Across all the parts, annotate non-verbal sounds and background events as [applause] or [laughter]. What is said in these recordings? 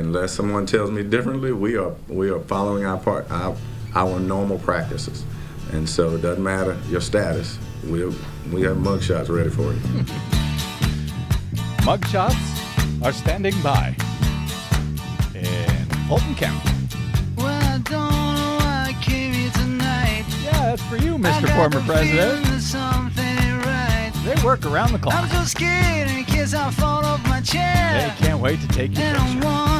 Unless someone tells me differently, we are we are following our part our, our normal practices, and so it doesn't matter your status. We we have mugshots ready for you. [laughs] Mugshots are standing by in Fulton County. Well, I don't know why I came here tonight. Yeah, that's for you, Mr. got Former President. something right. They work around the clock. I'm so scared in case I fall off my They can't wait to take your picture.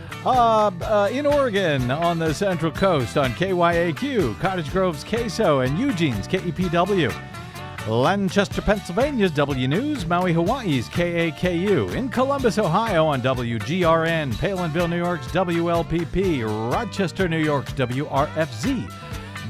Uh, uh, in Oregon on the Central Coast on KYAQ, Cottage Grove's KSO, and Eugene's KEPW. Lancaster, Pennsylvania's W News, Maui, Hawaii's KAKU, in Columbus, Ohio on WGRN, Palenville, New York's WLPP, Rochester, New York's WRFZ,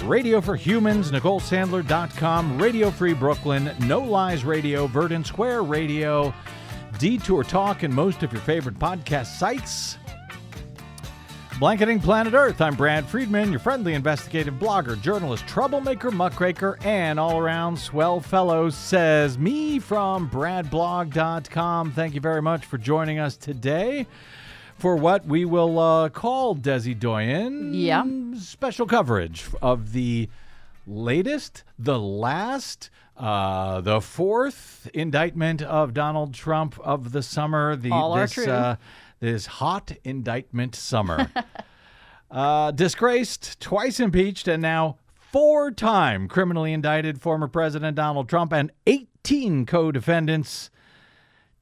Radio for Humans, NicoleSandler.com, Radio Free Brooklyn, No Lies Radio, Verdant Square Radio, Detour Talk, and most of your favorite podcast sites. Blanketing Planet Earth. I'm Brad Friedman, your friendly investigative blogger, journalist, troublemaker, muckraker, and all around swell fellow, says me from bradblog.com. Thank you very much for joining us today for what we will uh, call Desi Doyen Yeah. special coverage of the latest, the last, uh, the fourth indictment of Donald Trump of the summer. The, All are this, true. Uh, this hot indictment summer. [laughs] uh, disgraced, twice impeached, and now four time criminally indicted former President Donald Trump and 18 co defendants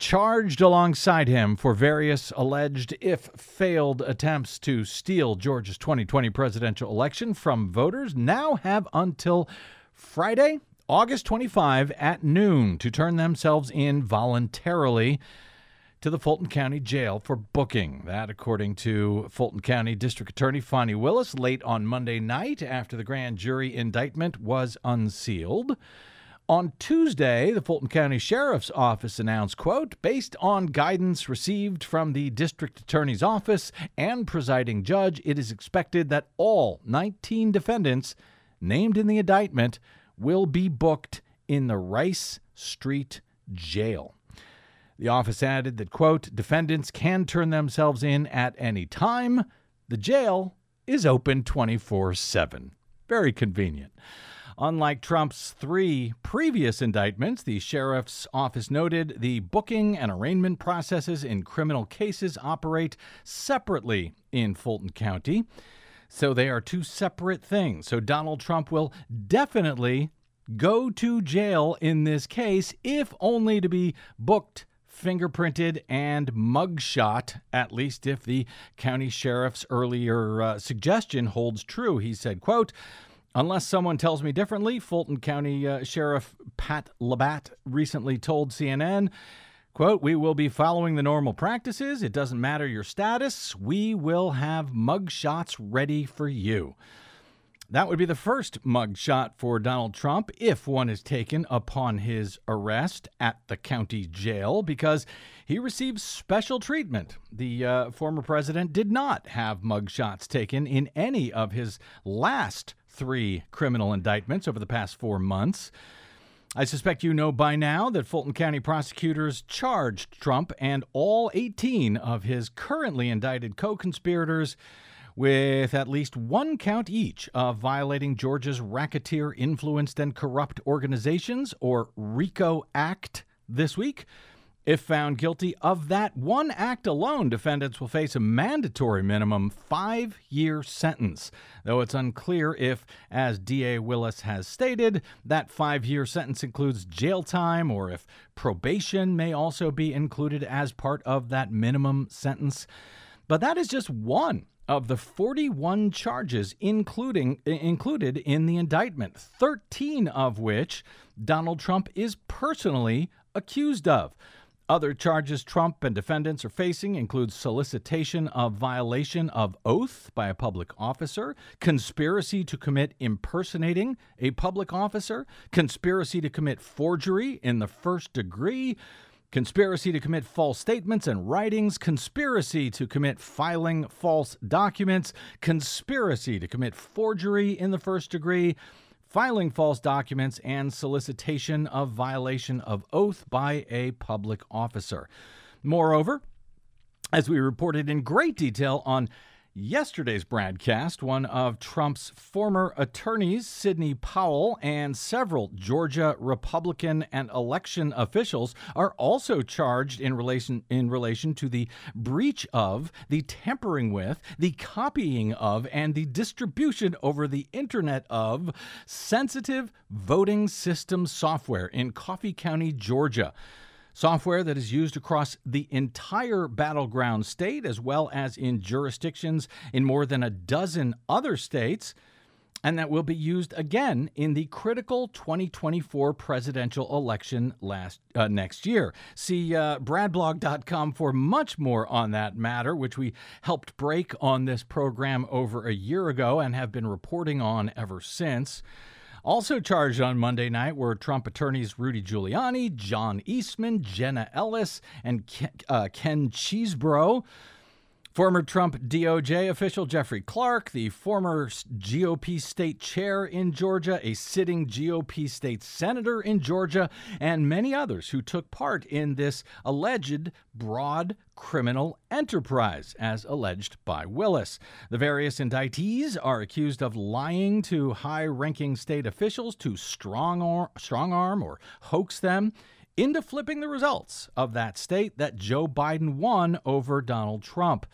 charged alongside him for various alleged, if failed, attempts to steal Georgia's 2020 presidential election from voters now have until Friday, August 25 at noon to turn themselves in voluntarily to the Fulton County Jail for booking. That, according to Fulton County District Attorney Fani Willis, late on Monday night after the grand jury indictment was unsealed. On Tuesday, the Fulton County Sheriff's Office announced, quote, based on guidance received from the district attorney's office and presiding judge, it is expected that all 19 defendants named in the indictment will be booked in the Rice Street Jail. The office added that, quote, defendants can turn themselves in at any time. The jail is open 24 7. Very convenient. Unlike Trump's three previous indictments, the sheriff's office noted the booking and arraignment processes in criminal cases operate separately in Fulton County. So they are two separate things. So Donald Trump will definitely go to jail in this case, if only to be booked, fingerprinted, and mugshot, at least if the county sheriff's earlier uh, suggestion holds true. He said, quote, Unless someone tells me differently, Fulton County uh, Sheriff Pat Labatt recently told CNN, quote, We will be following the normal practices. It doesn't matter your status. We will have mugshots ready for you. That would be the first mugshot for Donald Trump if one is taken upon his arrest at the county jail because he received special treatment. The uh, former president did not have mugshots taken in any of his last three criminal indictments over the past four months. I suspect you know by now that Fulton County prosecutors charged Trump and all 18 of his currently indicted co conspirators with at least one count each of violating Georgia's Racketeer Influenced and Corrupt Organizations, or RICO Act, this week. If found guilty of that one act alone, defendants will face a mandatory minimum five year sentence. Though it's unclear if, as DA Willis has stated, that five year sentence includes jail time or if probation may also be included as part of that minimum sentence. But that is just one of the 41 charges including included in the indictment, 13 of which Donald Trump is personally accused of. Other charges Trump and defendants are facing include solicitation of violation of oath by a public officer, conspiracy to commit impersonating a public officer, conspiracy to commit forgery in the first degree, conspiracy to commit false statements and writings, conspiracy to commit filing false documents, conspiracy to commit forgery in the first degree, filing false documents, and solicitation of violation of oath by a public officer. Moreover, as we reported in great detail on yesterday's broadcast, one of Trump's former attorneys, Sidney Powell, and several Georgia Republican and election officials are also charged in relation in relation to the breach of, the tampering with, the copying of, and the distribution over the internet of sensitive voting system software in Coffee County, Georgia software that is used across the entire battleground state as well as in jurisdictions in more than a dozen other states and that will be used again in the critical 2024 presidential election last uh, next year. See uh, bradblog.com for much more on that matter, which we helped break on this program over a year ago and have been reporting on ever since. Also charged on Monday night were Trump attorneys Rudy Giuliani, John Eastman, Jenna Ellis, and Ken, uh, Ken Chesebro. Former Trump DOJ official Jeffrey Clark, the former GOP state chair in Georgia, a sitting GOP state senator in Georgia, and many others who took part in this alleged broad criminal enterprise, as alleged by Willis. The various indictees are accused of lying to high ranking state officials to strong, strong arm or hoax them into flipping the results of that state that Joe Biden won over Donald Trump.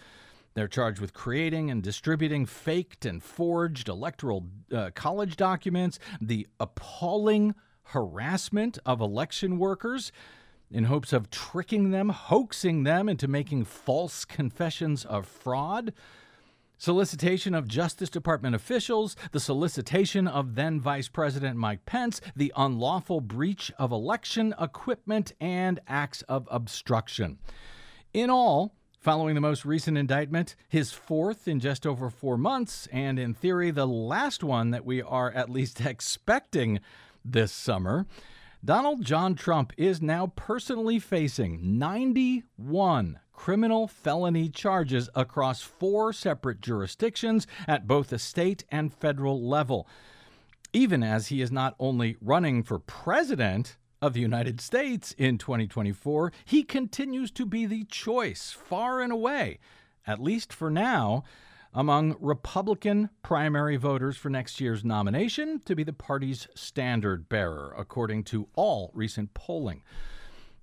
They're charged with creating and distributing faked and forged electoral uh, college documents, the appalling harassment of election workers in hopes of tricking them, hoaxing them into making false confessions of fraud solicitation of Justice Department officials, the solicitation of then Vice President Mike Pence, the unlawful breach of election equipment, and acts of obstruction. In all, Following the most recent indictment, his fourth in just over four months, and in theory, the last one that we are at least [laughs] expecting this summer, Donald John Trump is now personally facing 91 criminal felony charges across four separate jurisdictions at both the state and federal level. Even as he is not only running for president of the United States in 2024, he continues to be the choice far and away, at least for now, among Republican primary voters for next year's nomination to be the party's standard bearer, according to all recent polling.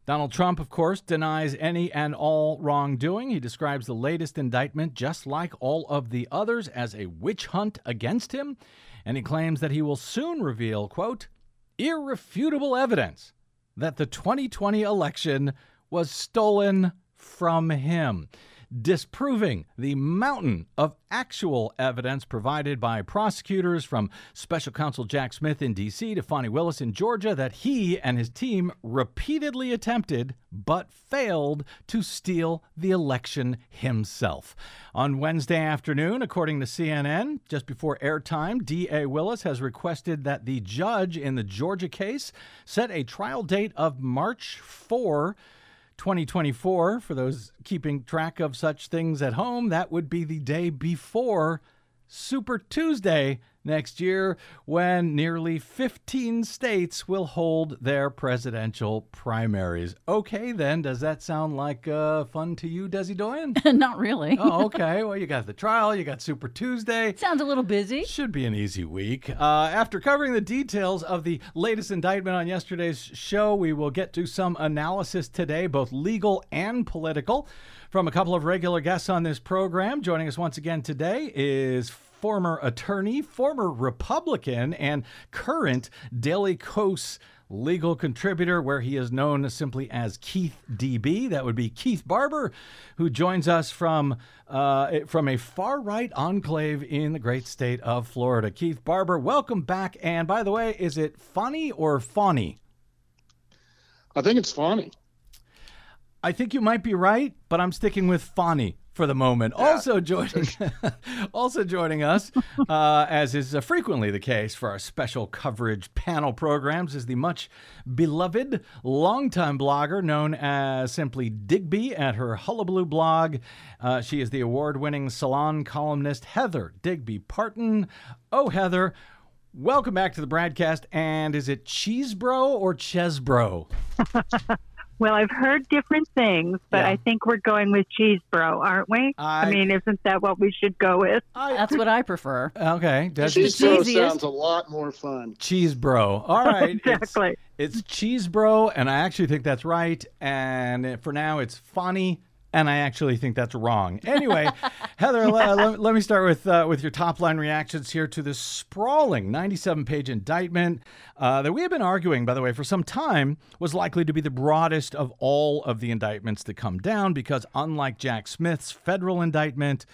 Donald Trump, of course, denies any and all wrongdoing. He describes the latest indictment, just like all of the others, as a witch hunt against him, and he claims that he will soon reveal, quote, irrefutable evidence that the 2020 election was stolen from him disproving the mountain of actual evidence provided by prosecutors from special counsel Jack Smith in D.C. to Fani Willis in Georgia that he and his team repeatedly attempted but failed to steal the election himself. On Wednesday afternoon, according to CNN, just before airtime, D.A. Willis has requested that the judge in the Georgia case set a trial date of March 4 2024, for those keeping track of such things at home, that would be the day before Super Tuesday next year when nearly 15 states will hold their presidential primaries. Okay, then, does that sound like uh, fun to you, Desi Doyen? [laughs] Not really. oh, okay. Well, you got the trial, you got Super Tuesday. Sounds a little busy. Should be an easy week. Uh, after covering the details of the latest indictment on yesterday's show, we will get to some analysis today, both legal and political, from a couple of regular guests on this program. Joining us once again today is former attorney, former Republican, and current Daily Kos legal contributor, where he is known simply as Keith DB. That would be Keith Barber, who joins us from uh, from a far right enclave in the great state of Florida. Keith Barber, welcome back. And by the way, is it funny or funny? I think it's funny. I think you might be right, but I'm sticking with funny for the moment. Yeah. Also joining, [laughs] also joining us, uh, as is uh, frequently the case for our special coverage panel programs, is the much beloved longtime blogger known as simply Digby at her Hullabaloo blog. Uh, she is the award-winning salon columnist Heather Digby Parton. Oh, Heather. Welcome back to the BradCast. And is it Cheesebro or Chesbro? [laughs] Well, I've heard different things, but yeah. I think we're going with cheese bro, aren't we? I, I, mean, isn't that what we should go with? I, That's what I prefer. Okay. That's cheese bro sounds a lot more fun. Cheese bro. All right. exactly. It's, it's cheese bro, and I actually think that's right. And for now, it's funny and I actually think that's wrong. Anyway, [laughs] Heather, let, let, let, me start with uh, with your top line reactions here to this sprawling 97 page indictment uh, that we have been arguing, by the way, for some time was likely to be the broadest of all of the indictments that come down because, unlike Jack Smith's federal indictment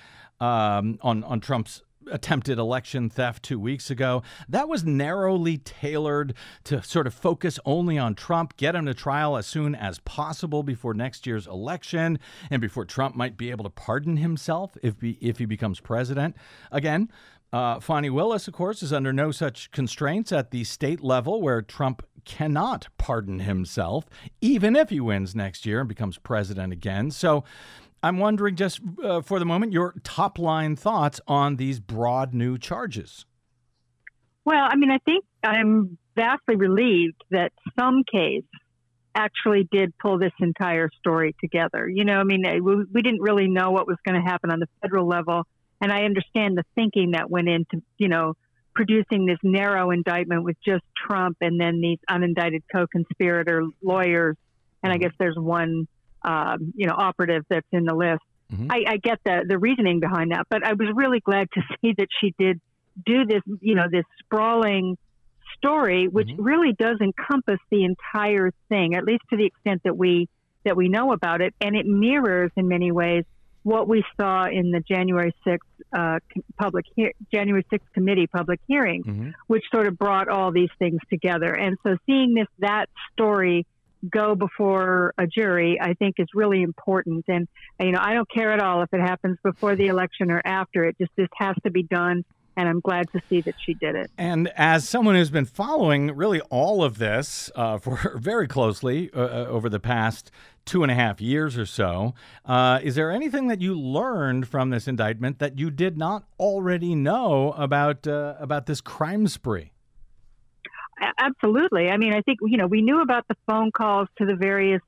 um, on on Trump's attempted election theft two weeks ago. That was narrowly tailored to sort of focus only on Trump, get him to trial as soon as possible before next year's election, and before Trump might be able to pardon himself if he, if he becomes president. Again, uh, Fani Willis, of course, is under no such constraints at the state level where Trump cannot pardon himself, even if he wins next year and becomes president again. So I'm wondering, just uh, for the moment, your top line thoughts on these broad new charges. Well, I mean, I think I'm vastly relieved that some case actually did pull this entire story together. You know, I mean, we, we didn't really know what was going to happen on the federal level. And I understand the thinking that went into, you know, producing this narrow indictment with just Trump and then these unindicted co conspirator lawyers. And I mm-hmm. guess there's one um, you know, operative that's in the list. Mm-hmm. I, I get the the reasoning behind that, but I was really glad to [laughs] see that she did do this, you know, this sprawling story, which mm-hmm. really does encompass the entire thing, at least to the extent that we that we know about it, and it mirrors in many ways what we saw in the January 6th uh, public he- January 6th committee public hearing, mm-hmm. which sort of brought all these things together. And so seeing this that story go before a jury, I think is really important. And, you know, I don't care at all if it happens before the election or after it. Just this has to be done. And I'm glad to see that she did it. And as someone who's been following really all of this uh, for [laughs] very closely uh, uh, over the past two and a half years or so, uh, is there anything that you learned from this indictment that you did not already know about uh, about this crime spree? Absolutely. I mean, I think you know we knew about the phone calls to the various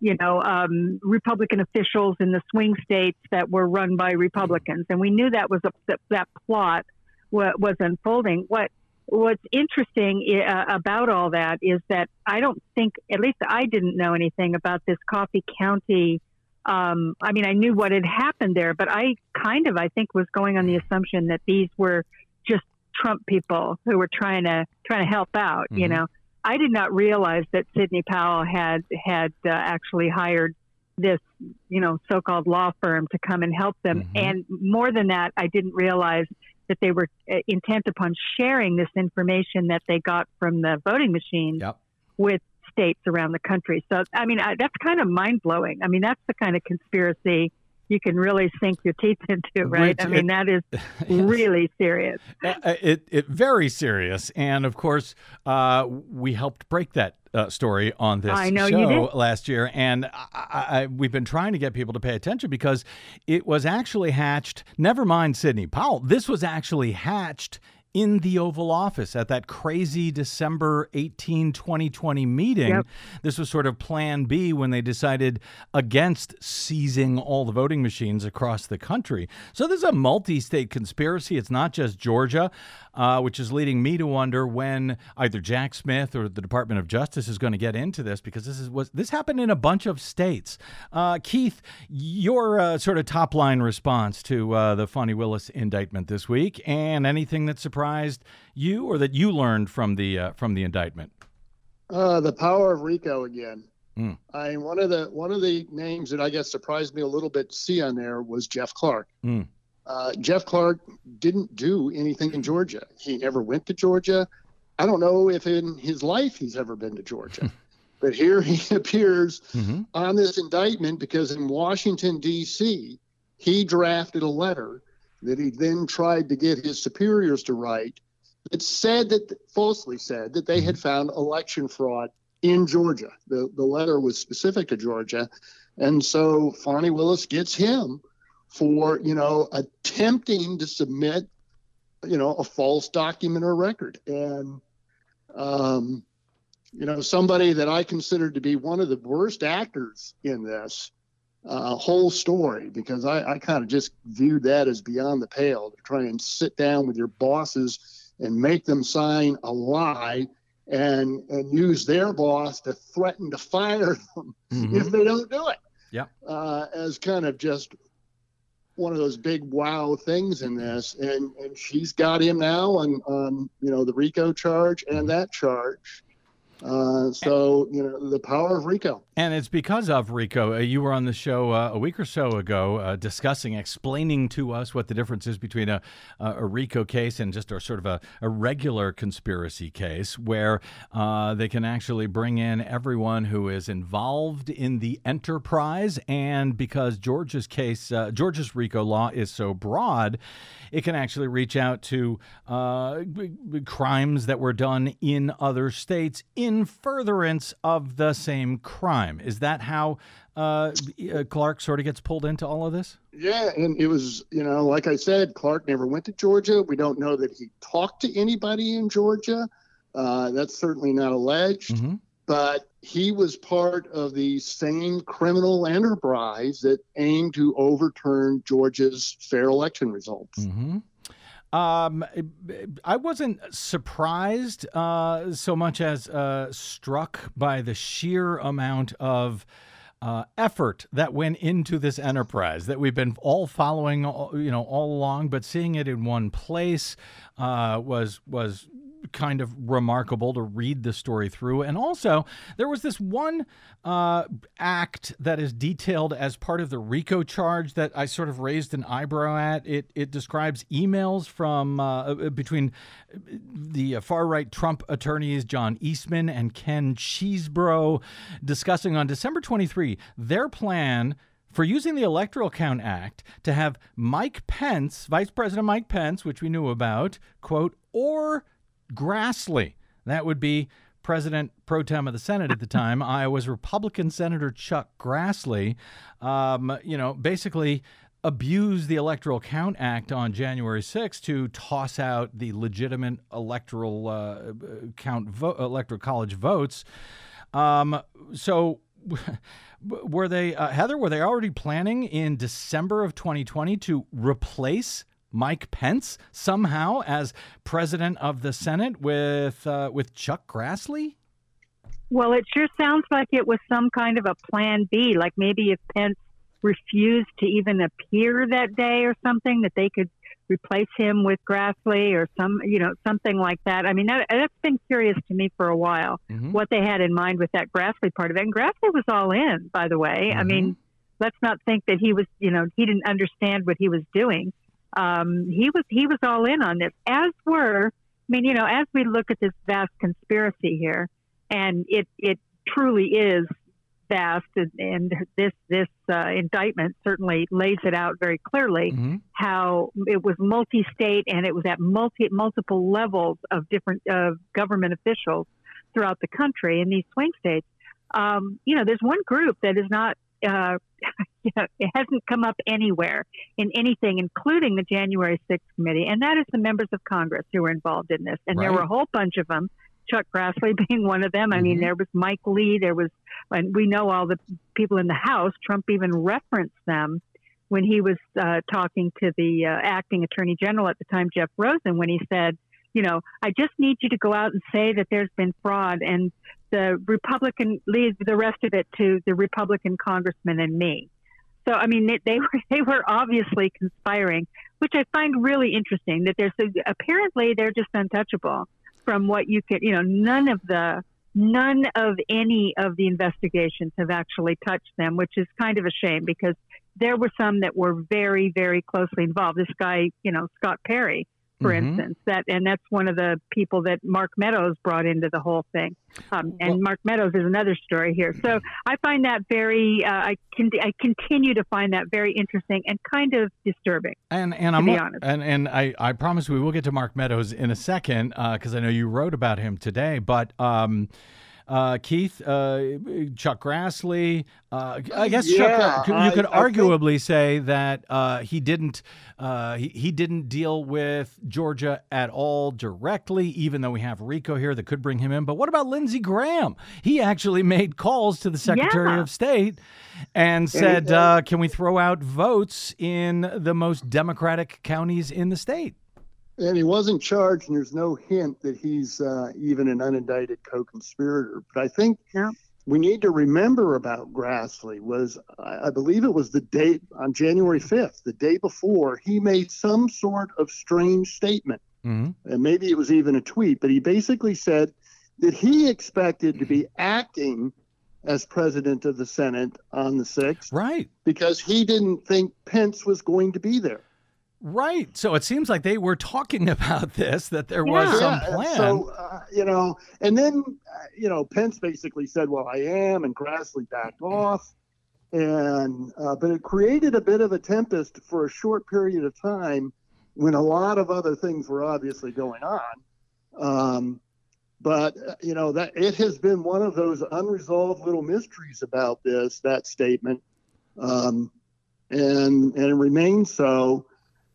you know um, Republican officials in the swing states that were run by Republicans, and we knew that was a, that, that plot was unfolding. What what's interesting uh, about all that is that I don't think, at least I didn't know anything about this Coffee County. Um, I mean, I knew what had happened there, but I kind of, I think, was going on the assumption that these were just Trump people who were trying to trying to help out. Mm-hmm. You know, I did not realize that Sidney Powell had had uh, actually hired this you know so-called law firm to come and help them. Mm-hmm. And more than that, I didn't realize that they were uh, intent upon sharing this information that they got from the voting machines yep. with states around the country. So, I mean, I, that's kind of mind blowing. I mean, that's the kind of conspiracy you can really sink your teeth [laughs] into, right? Which I mean, it, that is [laughs] really serious. Uh, uh, it, it very serious, and of course, uh, we helped break that uh, story on this show last year, and I, I, we've been trying to get people to pay attention because it was actually hatched. Never mind Sidney Powell. This was actually hatched in the Oval Office at that crazy December 18, 2020 meeting. Yep. This was sort of plan B when they decided against seizing all the voting machines across the country. So there's a multi state conspiracy. It's not just Georgia, uh, which is leading me to wonder when either Jack Smith or the Department of Justice is going to get into this because this is was this happened in a bunch of states. Uh, Keith, your uh, sort of top line response to uh, the Fani Willis indictment this week, and anything that surprised you or that you learned from the uh, from the indictment. Uh, the power of Rico again. Mm. I mean, one of the one of the names that I guess surprised me a little bit to see on there was Jeff Clark. Mm. Uh, Jeff Clark didn't do anything in Georgia. He never went to Georgia. I don't know if in his life he's ever been to Georgia. [laughs] but here he [laughs] appears hmm on this indictment because in Washington, D.C., he drafted a letter that he then tried to get his superiors to write that said that, falsely said, that they had found election fraud in Georgia. The, the letter was specific to Georgia. And so Fani Willis gets him for, you know, attempting to submit, you know, a false document or record. And, um, you know, somebody that I consider to be one of the worst actors in this uh, whole story because I, I kind of just viewed that as beyond the pale to try and sit down with your bosses and make them sign a lie and and use their boss to threaten to fire [laughs] them if they don't do it. Yeah. Uh, as kind of just one of those big wow things in this, and and she's got him now on on you know the RICO charge and that charge. Uh, so you know the power of RICO. And it's because of Rico. Uh, you were on the show uh, a week or so ago uh, discussing, explaining to us what the difference is between a, a Rico case and just a sort of a, a regular conspiracy case where uh, they can actually bring in everyone who is involved in the enterprise. And because Georgia's case, Georgia's Rico law is so broad, it can actually reach out to crimes that were done in other states in furtherance of the same crime. Is that how uh, uh, Clark sort of gets pulled into all of this? Yeah, and it was, you know, like I said, Clark never went to Georgia. We don't know that he talked to anybody in Georgia. Uh, that's certainly not alleged. Mm-hmm. But he was part of the same criminal enterprise that aimed to overturn Georgia's fair election results. Mm-hmm. Um, I wasn't surprised uh, so much as uh, struck by the sheer amount of uh, effort that went into this enterprise that we've been all following, you know, all along. But seeing it in one place uh, was was kind of remarkable to read the story through. And also, there was this one uh, act that is detailed as part of the RICO charge that I sort of raised an eyebrow at. It it describes emails from uh, between the far right Trump attorneys John Eastman and Ken Chesebro discussing on December 23 their plan for using the Electoral Count Act to have Mike Pence, Vice President Mike Pence, which we knew about, quote, or Grassley. That would be President pro tem of the Senate at the time, [laughs] Iowa's Republican Senator Chuck Grassley, um, you know, basically abused the Electoral Count Act on January 6th to toss out the legitimate electoral uh, count vo- electoral college votes. Um, so [laughs] were they uh, Heather? Were they already planning in December of 2020 to replace Mike Pence somehow as president of the Senate with uh, with Chuck Grassley? Well, it sure sounds like it was some kind of a plan B. Like maybe if Pence refused to even appear that day or something, that they could replace him with Grassley or some, you know, something like that. I mean, that, that's been curious to me for a while. Mhm. What they had in mind with that Grassley part of it, and Grassley was all in, by the way. I mean, let's not think that he was, you know, he didn't understand what he was doing. Um, he was he was all in on this, as were. I mean, you know, as we look at this vast conspiracy here, and it it truly is vast, and, and this this uh, indictment certainly lays it out very clearly Mhm. how it was multi-state and it was at multi multiple levels of different uh, government officials throughout the country in these swing states. Um, you know, there's one group that is not uh, [laughs] it hasn't come up anywhere in anything, including the January 6th committee, and that is the members of Congress who were involved in this. And there were a whole bunch of them. Chuck Grassley [laughs] being one of them. I mean, Mhm. there was Mike Lee. There was, and we know all the people in the House. Trump even referenced them when he was uh, talking to the uh, acting attorney general at the time, Jeff Rosen, when he said, you know, I just need you to go out and say that there's been fraud, and the Republican leave the rest of it to the Republican congressman and me. So, I mean, they, they were [laughs] they were obviously conspiring, which I find really interesting. That there's apparently they're just untouchable from what you could, you know, none of the none of any of the investigations have actually touched them, which is kind of a shame because there were some that were very, very closely involved. This guy, you know, Scott Perry, for Mhm. instance, that and that's one of the people that Mark Meadows brought into the whole thing. Um, and Well- Mark Meadows is another story here. So I find that very, uh, I can, I continue to find that very interesting and kind of disturbing. And and I'm be honest. and and I, I promise we will get to Mark Meadows in a second because I know you wrote about him today. But um, uh, Keith, uh, Chuck Grassley, uh, I guess Yeah, Chuck, you I- could I think- arguably say that uh, he didn't uh, he, he didn't deal with Georgia at all directly, even though we have Rico here that could bring him in. But what about Lindsey Graham? He actually made calls to the Secretary Yeah. of State and said, uh, "Can we throw out votes in the most Democratic counties in the state?" And he wasn't charged, and there's no hint that he's uh, even an unindicted co-conspirator. But I think No. we need to remember about Grassley was, I I believe it was the date on January 5th, the day before, he made some sort of strange statement, hmm and maybe it was even a tweet, but he basically said that he expected to be [clears throat] acting as president of the Senate on the 6th Right, because he didn't think Pence was going to be there. Right. So it seems like they were talking [laughs] about this, that there was Yeah. some plan. So, uh, you know, and then, uh, you know, Pence basically said, well, I am, and Grassley backed off. And, uh, but it created a bit of a tempest for a short period of time when a lot of other things were obviously going on. Um, but, uh, you know, that it has been one of those unresolved little mysteries about this, that statement. Um, and, and it remains so.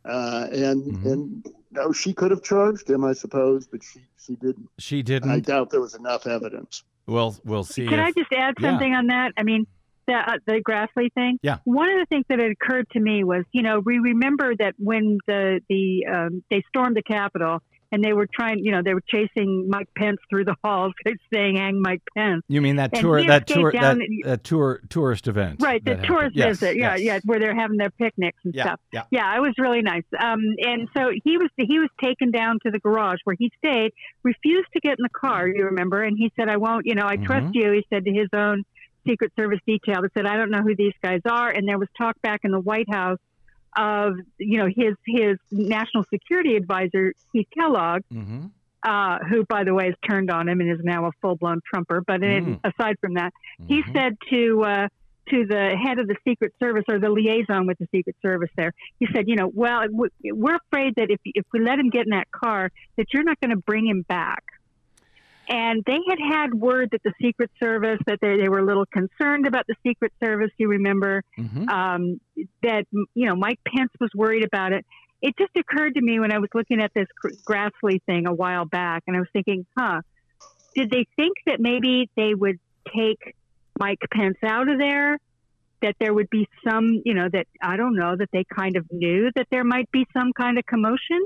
Uh, and, Mhm. and, no, she could have charged him, I suppose, but she, she didn't. she didn't. I doubt there was enough evidence. We'll we'll see. Can if- I just add yeah. something on that? I mean, the, uh, the Grassley thing. Yeah. One of the things that had occurred to me was, you know, we remember that when the the um, they stormed the Capitol and they were trying, you know, they were chasing Mike Pence through the halls, [laughs] saying "Hang Mike Pence." You mean that And tour? That tour? That, tour? Tourist event? Right, the tourist. Yes, visit, yeah, yes. yeah, where they're having their picnics and Yeah, stuff. yeah. Yeah, it was really nice. Um, and so he was he was taken down to the garage where he stayed, refused to get in the car. You remember? And he said, "I won't. You know, I trust Mhm. you." He said to his own Secret Service detail that said, "I don't know who these guys are." And there was talk back in the White House of you know his his national security advisor Keith Kellogg, Mm-hmm. uh, who by the way has turned on him and is now a full blown Trumper. But in, aside from that, he Mhm. said to uh, to the head of the Secret Service or the liaison with the Secret Service there, he said, you know, well, we're afraid that if if we let him get in that car, that you're not going to bring him back. And they had had word that the Secret Service that they, they were a little concerned about the Secret Service. You remember Mhm. um, that you know Mike Pence was worried about it. It just occurred to me when I was looking at this Gr- Grassley thing a while back, and I was thinking, huh, did they think that maybe they would take Mike Pence out of there? That there would be some, you know, that I don't know, that they kind of knew that there might be some kind of commotion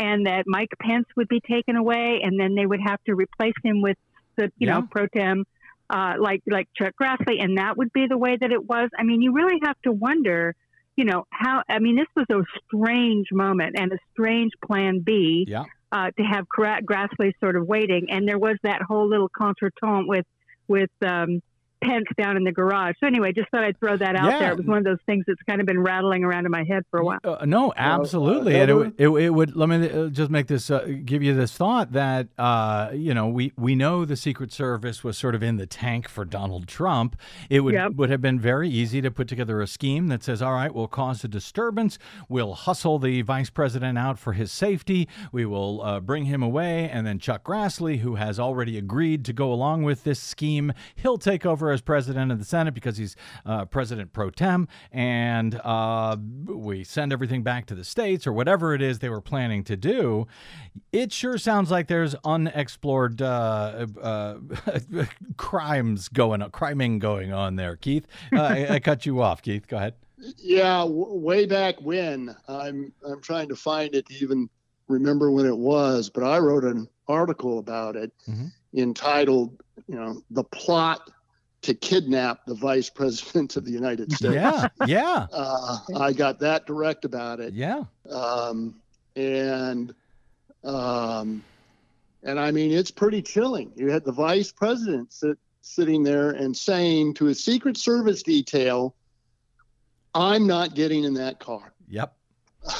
and that Mike Pence would be taken away and then they would have to replace him with the, you Yeah. know, pro tem, uh, like, like Chuck Grassley. And that would be the way that it was. I mean, you really have to wonder, you know, how, I mean, this was a strange moment and a strange plan B Yeah. uh, to have Gra- Grassley sort of waiting, and there was that whole little contretemps with with um, Pence down in the garage. So anyway, just thought I'd throw that out Yeah. there. It was one of those things that's kind of been rattling around in my head for a while. Uh, no, absolutely, and it, would- it, it would. Let me uh, just make this uh, give you this thought that uh, you know we we know the Secret Service was sort of in the tank for Donald Trump. It would Yep. would have been very easy to put together a scheme that says, all right, we'll cause a disturbance, we'll hustle the vice president out for his safety, we will uh, bring him away, and then Chuck Grassley, who has already agreed to go along with this scheme, he'll take over over as president of the Senate because he's uh, president pro tem, and uh, we send everything back to the states or whatever it is they were planning to do. It sure sounds like there's unexplored uh, uh, [laughs] crimes going on, criming going on there. Keith, uh, I, I [laughs] cut you off. Keith, go ahead. Yeah, w- way back when. I'm I'm trying to find it to even remember when it was, but I wrote an article about it Mhm. entitled, you know, the plot to kidnap the vice president of the United [laughs] States. Yeah, yeah, Uh, I got that direct about it. yeah. um, and um, and I mean it's pretty chilling. You had the vice president sit, sitting there and saying to his Secret Service detail, "I'm not getting in that car." Yep. [laughs]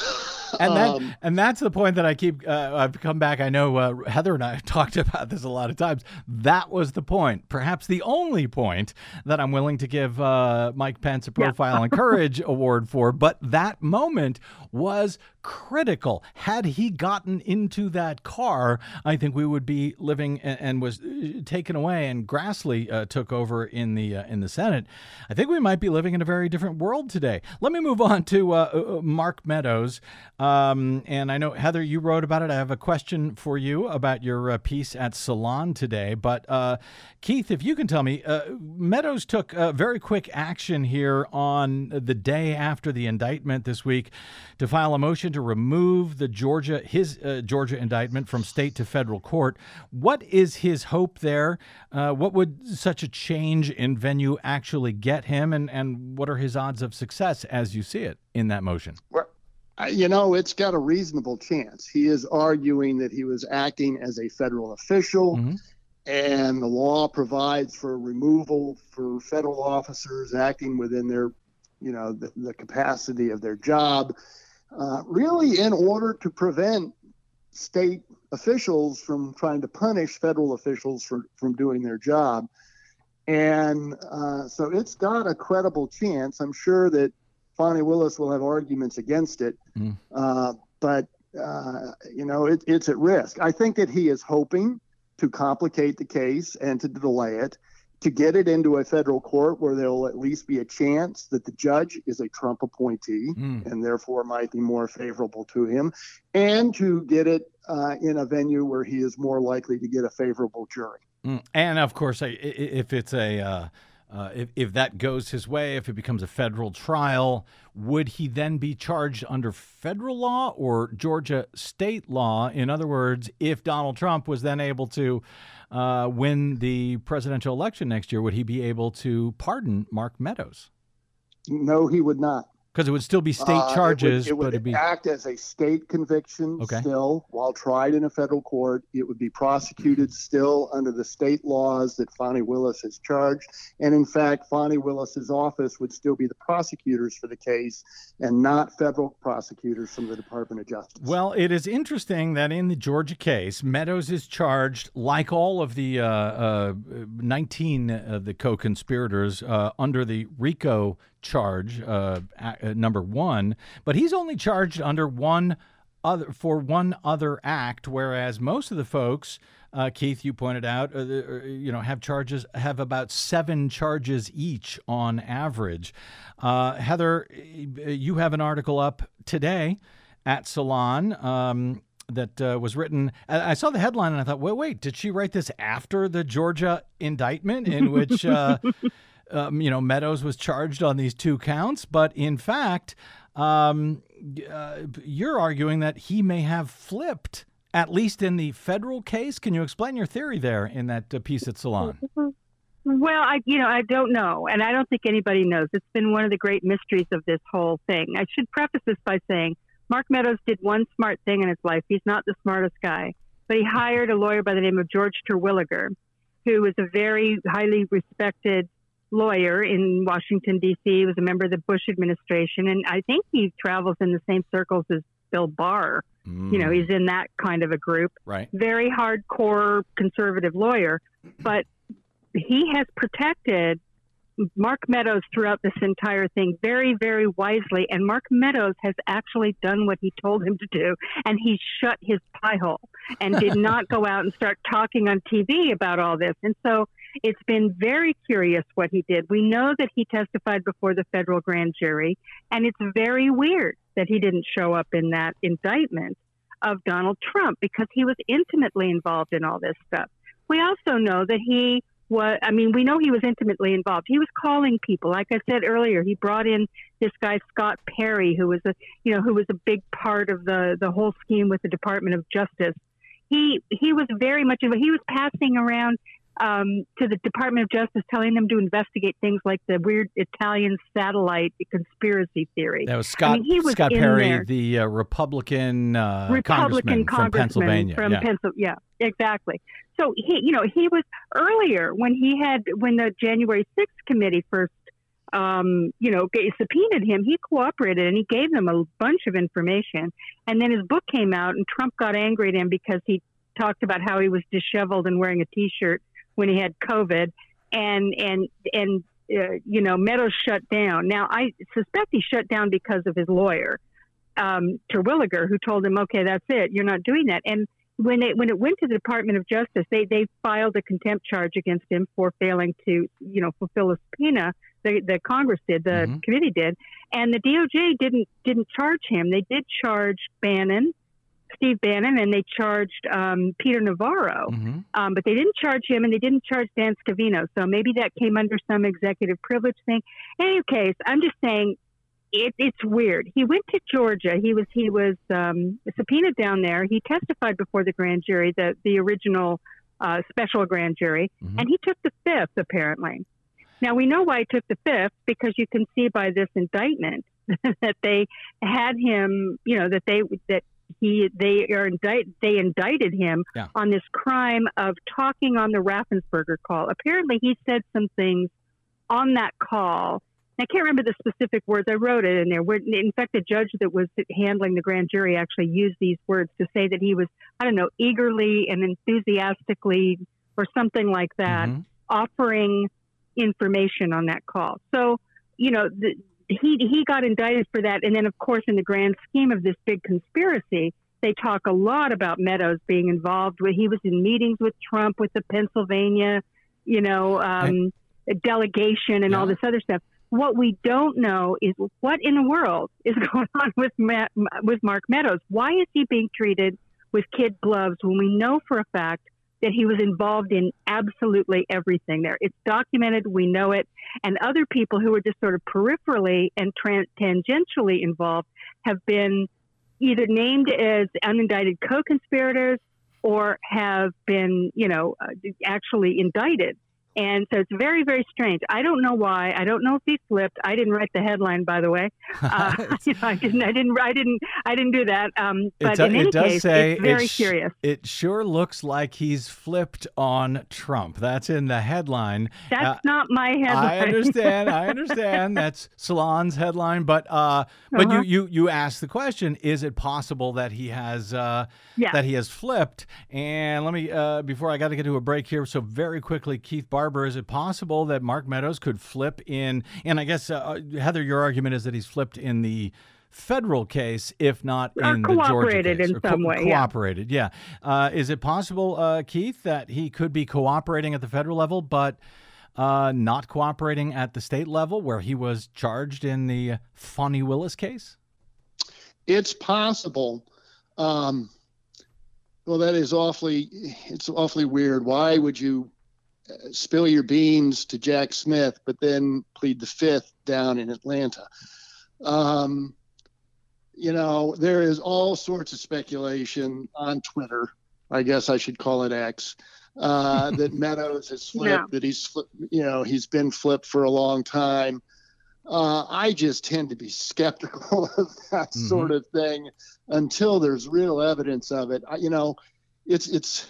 [laughs] And that, Um, and that's the point that I keep. Uh, I've come back. I know uh, Heather and I have [laughs] talked about this a lot of times. That was the point, perhaps the only point that I'm willing to give uh, Mike Pence a Profile in Courage [laughs] Award for. But that moment was critical. Had he gotten into that car, I think we would be living and, and was uh, taken away, and Grassley uh, took over in the uh, in the Senate. I think we might be living in a very different world today. Let me move on to uh, uh, Mark Meadows. Um, and I know, Heather, you wrote about it. I have a question for you about your uh, piece at Salon today. But uh, Keith, if you can tell me, uh, Meadows took very quick action here on the day after the indictment this week to file a motion to remove the Georgia his uh, Georgia indictment from state to federal court. What is his hope there? Uh, what would such a change in venue actually get him, and and what are his odds of success as you see it in that motion? I- you know, it's got a reasonable chance. He is arguing that he was acting as a federal official, Mhm. and the law provides for removal for federal officers acting within their, you know, the, the capacity of their job, uh, really in order to prevent state officials from trying to punish federal officials for, from doing their job. And uh, so it's got a credible chance. I'm sure that Fani Willis will have arguments against it, Mm. uh, but uh, you know it, it's at risk. I think that he is hoping to complicate the case and to delay it, to get it into a federal court where there will at least be a chance that the judge is a Trump appointee Mm. and therefore might be more favorable to him, and to get it uh, in a venue where he is more likely to get a favorable jury. Mm. And of course, if it's a uh, if if that goes his way, if it becomes a federal trial, would he then be charged under federal law or Georgia state law? In other words, if Donald Trump was then able to uh, win the presidential election next year, would he be able to pardon Mark Meadows? No, he would not. Because it would still be state Uh, it would- charges, it would, but it'd be act as a state conviction Okay. still while tried in a federal court. It would be prosecuted still under the state laws that Fani Willis has charged. And in fact, Fani Willis's office would still be the prosecutors for the case and not federal prosecutors from the Department of Justice. Well, it is interesting that in the Georgia case, Meadows is charged, like all of the uh, uh, 19 of the co conspirators, uh, under the RICO charge, uh, uh, number one, but he's only charged under one other for one other act, whereas most of the folks, uh, Keith, you pointed out, uh, uh, you know, have charges have about seven charges each on average. Uh, Heather, you have an article up today at Salon. Um, that uh, was written. I saw the headline and I thought, wait, wait, did she write this after the Georgia indictment in which uh, [laughs] um, you know Meadows was charged on these two counts? But in fact, um, uh, you're arguing that he may have flipped, at least in the federal case. Can you explain your theory there in that uh, piece at Salon? Well, I you know I don't know, and I don't think anybody knows. It's been one of the great mysteries of this whole thing. I should preface this by saying Mark Meadows did one smart thing in his life. He's not the smartest guy, but he hired a lawyer by the name of George Terwilliger, who is a very highly respected lawyer in Washington D.C. He was a member of the Bush administration, and I think he travels in the same circles as Bill Barr. You know, he's mm. in that kind of a group right. very hardcore conservative lawyer, but he has protected Mark Meadows throughout this entire thing very, very wisely. And Mark Meadows has actually done what he told him to do, and he shut his pie hole and did [laughs] not go out and start talking on TV about all this. And so It's been very curious what he did. We know that he testified before the federal grand jury, and it's very weird that he didn't show up in that indictment of Donald Trump because he was intimately involved in all this stuff. We also know that he was, I mean, we know he was intimately involved. He was calling people. Like I said earlier, he brought in this guy, Scott Perry, who was a, you know, who was a big part of the, the whole scheme with the Department of Justice. He, he was very much, he was passing around um, to the Department of Justice, telling them to investigate things like the weird Italian satellite conspiracy theory. That was Scott mean, he was Scott Perry, there. the uh, Republican, uh, Republican congressman from Pennsylvania. from yeah. Pennsylvania. Yeah, exactly. So he, you know, he was earlier when he had when the January 6th committee first, um, you know, subpoenaed him. He cooperated and he gave them a bunch of information. And then his book came out, and Trump got angry at him because he talked about how he was disheveled and wearing a T-shirt when he had COVID, and and and uh, you know, Meadows shut down. Now I suspect he shut down because of his lawyer um, Terwilliger, who told him, "Okay, that's it. You're not doing that." And when it when it went to the Department of Justice, they they filed a contempt charge against him for failing to you know fulfill a subpoena. The the Congress did, the Mhm. committee did, and the DOJ didn't didn't charge him. They did charge Bannon, Steve Bannon, and they charged um, Peter Navarro. Mhm. Um, but they didn't charge him and they didn't charge Dan Scavino. So maybe that came under some executive privilege thing. In any case, I'm just saying it, it's weird. He went to Georgia. He was he was um, subpoenaed down there. He testified before the grand jury, the the original uh, special grand jury, Mhm. and he took the fifth apparently. Now we know why he took the fifth because you can see by this indictment [laughs] that they had him. You know that they that he they are indict they indicted him Yeah. on this crime of talking on the Raffensperger call. Apparently, he said some things on that call. I can't remember the specific words. I wrote it in there. In fact, the judge that was handling the grand jury actually used these words to say that he was, I don't know, eagerly and enthusiastically, or something like that, Mhm. offering information on that call. So, you know, the, he he got indicted for that, and then of course, in the grand scheme of this big conspiracy, they talk a lot about Meadows being involved. With he was in meetings with Trump, with the Pennsylvania, you know, um, delegation, and all this other stuff. What we don't know is what in the world is [laughs] going on with Ma- with Mark Meadows. Why is he being treated with kid gloves when we know for a fact that he was involved in absolutely everything there? It's documented. We know it, and other people who were just sort of peripherally and tangentially involved have been either named as unindicted co-conspirators or have been, you know, uh, actually indicted. And so it's very, very strange. I don't know why. I don't know if he flipped. I didn't write the headline, by the way. [laughs] Uh, [laughs] you know, I didn't. I didn't. I didn't. I didn't do that. Um, but It, do- in any it does case, say it's very it sh- curious. It sure looks like he's flipped on Trump. That's in the headline. That's uh, not my headline. I understand. I [laughs] understand. That's Salon's headline, but uh, but Uh-huh. you you you asked the question: Is it possible that he has uh, Yeah. that he has flipped? And let me uh, before I got to get to a break here. So very quickly, Keith Barber, is it possible that Mark Meadows could flip in? And I guess uh, Heather, your argument is that he's flipped in the federal case, if not Or in the Georgia cooperated case, in or some way, yeah. Cooperated, yeah. Uh, is it possible, uh, Keith, that he could be cooperating at the federal level, but uh, not cooperating at the state level, where he was charged in the Fani Willis case? It's possible. Um, well, that is awfully. It's awfully weird. Why would you uh, spill your beans to Jack Smith, but then plead the fifth down in Atlanta? Um, you know, there is all sorts of speculation on Twitter. I guess I should call it X. Uh, [laughs] that Meadows has flipped. Yeah. That he's, fli- you know, he's been flipped for a long time. Uh, I just tend to be skeptical [laughs] of that Mhm. sort of thing until there's real evidence of it. I, you know, it's it's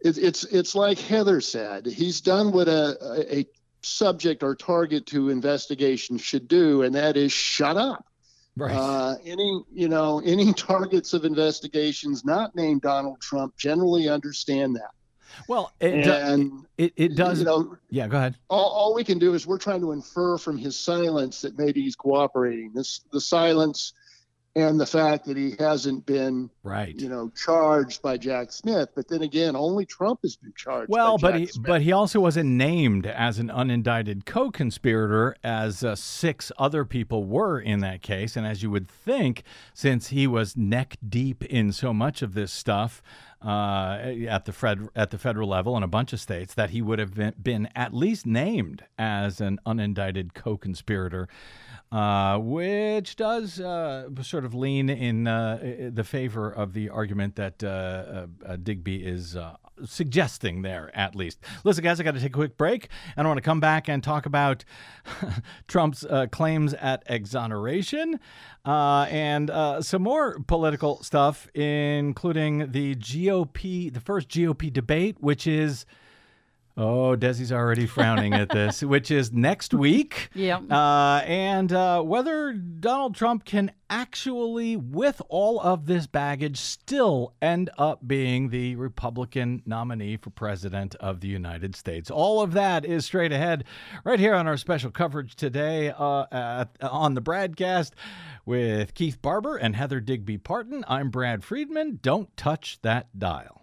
it's it's it's like Heather said. He's done what a, a subject or target to investigation should do, and that is shut up. Right. Uh, any you know any [laughs] targets of investigations not named Donald Trump generally understand that, well, it, do- and it, it does. You know, yeah, go ahead. all, all we can do is we're trying to infer from his silence that maybe he's cooperating. This the silence and the fact that he hasn't been, Right. you know, charged by Jack Smith. But then again, only Trump has been charged. Well, but Jack he, Smith. but he also wasn't named as an unindicted co-conspirator, as uh, six other people were in that case. And as you would think, since he was neck deep in so much of this stuff uh, at the fed, at the federal level in a bunch of states, that he would have been, been at least named as an unindicted co-conspirator. Uh, which does uh, sort of lean in uh, the favor of the argument that uh, uh, uh, Digby is suggesting there, at least. Listen, guys, I got to take a quick break, and I want to come back and talk about [laughs] Trump's claims at exoneration and some more political stuff, including the GOP, the first GOP debate, which is. Oh, Desi's already frowning at this, [laughs] which is next week. Yep. Uh, and uh, whether Donald Trump can actually, with all of this baggage, still end up being the Republican nominee for President of the United States. All of that is straight ahead right here on our special coverage today uh, at, on the BradCast with Keith Barber and Heather Digby Parton. I'm Brad Friedman. Don't touch that dial.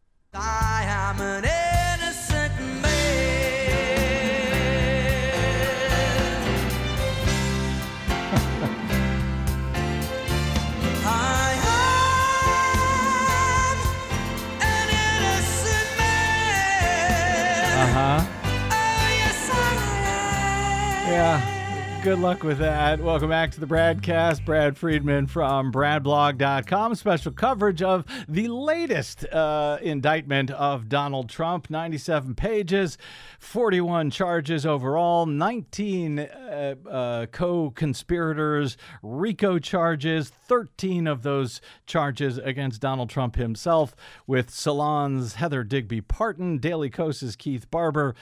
I am an innocent Good luck with that. Welcome back to the BradCast. Brad Friedman from BradBlog.com. Special coverage of the latest uh, indictment of Donald Trump. 97 pages, 41 charges overall, 19 uh, uh, co conspirators, RICO charges, 13 of those charges against Donald Trump himself, with Salon's Heather Digby Parton, Daily Kos's Keith Barber.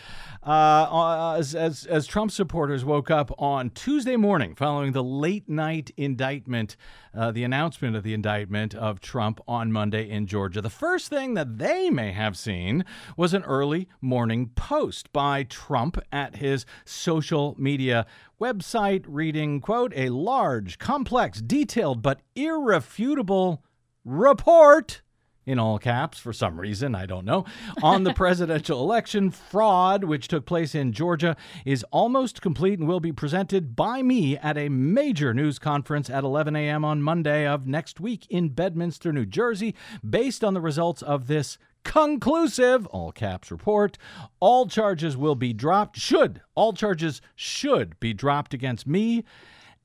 Uh, as, as, as Trump supporters woke up on Tuesday morning following the late night indictment, uh, the announcement of the indictment of Trump on Monday in Georgia, the first thing that they may have seen was an early morning post by Trump at his social media website reading, quote, a large, complex, detailed, but irrefutable report in all caps for some reason, I don't know, on the [laughs] presidential election fraud, which took place in Georgia, is almost complete and will be presented by me at a major news conference at 11 a.m. on Monday of next week in Bedminster, New Jersey, based on the results of this conclusive all caps report all charges will be dropped should all charges should be dropped against me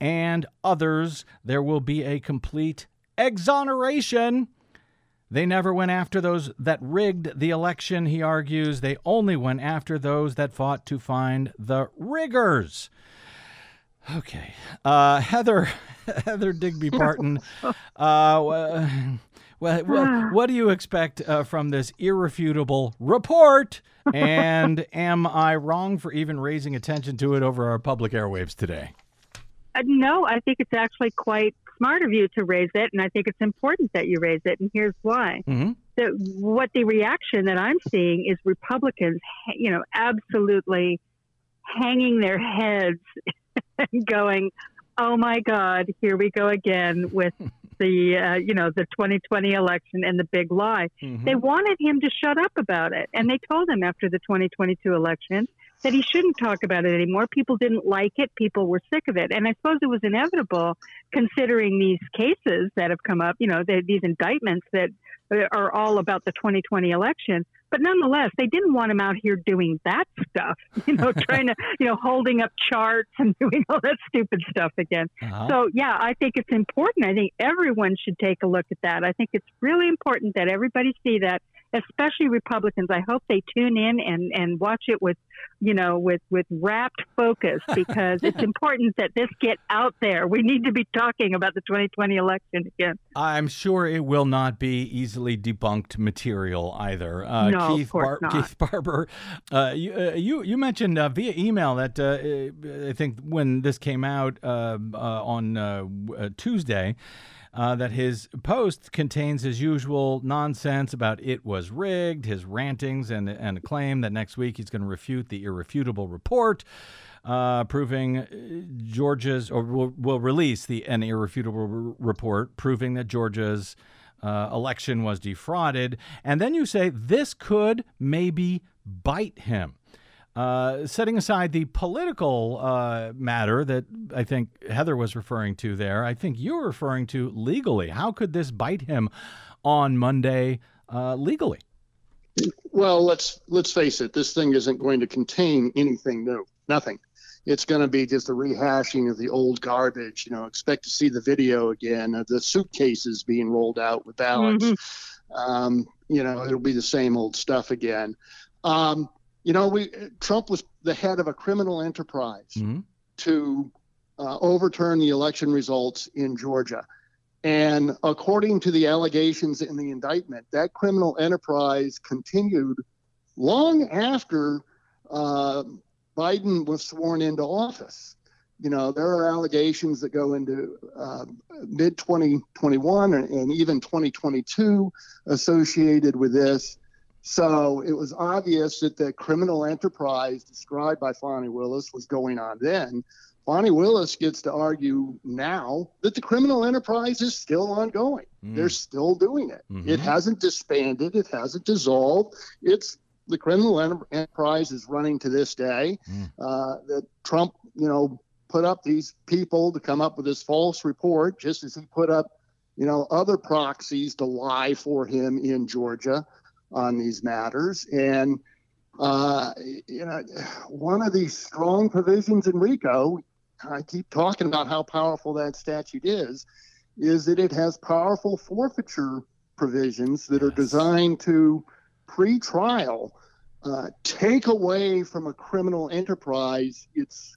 and others there will be a complete exoneration they never went after those that rigged the election, he argues. They only went after those that fought to find the riggers. Okay. Uh, Heather, [laughs] Heather Digby Parton. [laughs] uh, well, well, what do you expect uh, from this irrefutable report? And [laughs] am I wrong for even raising attention to it over our public airwaves today? Uh, no, I think it's actually quite smart of you to raise it, and I think it's important that you raise it, and here's why. Mm-hmm. The, what the reaction that I'm seeing is Republicans, you know, absolutely hanging their heads [laughs] and going, "Oh my God, here we go again with the uh, you know the 2020 election and the big lie." Mm-hmm. They wanted him to shut up about it, and they told him after the 2022 election that he shouldn't talk about it anymore. People didn't like it. People were sick of it. And I suppose it was inevitable considering these cases that have come up, you know, these indictments that are all about the 2020 election. But nonetheless, they didn't want him out here doing that stuff, [laughs] you know, trying to, [laughs] you know, holding up charts and [laughs] doing all that stupid stuff again. Uh-huh. So, yeah, I think it's important. I think everyone should take a look at that. I think it's really important that everybody see that especially Republicans. I hope they tune in and, and watch it with, you know, with, with rapt focus [laughs] because it's important that this get out there. We need to be talking about the 2020 election again. I'm sure it will not be easily debunked material either. Uh, No, of Keith, course not. Keith Barber, uh, you, uh, you you mentioned uh, via email that uh, I think when this came out uh, uh, on Tuesday. Uh, that his post contains his usual nonsense about it was rigged, his rantings, and and a claim that next week he's going to refute the irrefutable report, uh, proving uh, Georgia's or will, will release the an irrefutable r- report proving that Georgia's uh, election was defrauded, and then you say this could maybe bite him. Uh, setting aside the political uh, matter that I think Heather was referring to there, I think you were referring to legally. How could this bite him on Monday uh, legally? Well, let's let's face it. This thing isn't going to contain anything new. Nothing. It's going to be just a rehashing of the old garbage. You know, expect to see the video again of the suitcases being rolled out with ballots. Um, you know, it'll be the same old stuff again. Um, you know, we Trump was the head of a criminal enterprise Mhm. to uh, overturn the election results in Georgia. And according to the allegations in the indictment, that criminal enterprise continued long after uh, Biden was sworn into office. You know, there are allegations that go into uh, mid 2021 and, and even 2022 associated with this. So it was obvious that the criminal enterprise described by Fani Willis was going on then. Fani Willis gets to argue now that the criminal enterprise is still ongoing. Hmm. They're still doing it. Mm-hmm. It hasn't disbanded. It hasn't dissolved. It's the criminal enter- enterprise is running to this day. Hmm. Uh, that Trump, you know, put up these people to come up with this false report, just as he put up, you know, other proxies to lie for him in Georgia on these matters. And uh, you know, one of the strong provisions in RICO, I keep talking about how powerful that statute is, is that it has powerful forfeiture provisions that are designed to pre-trial uh, take away from a criminal enterprise its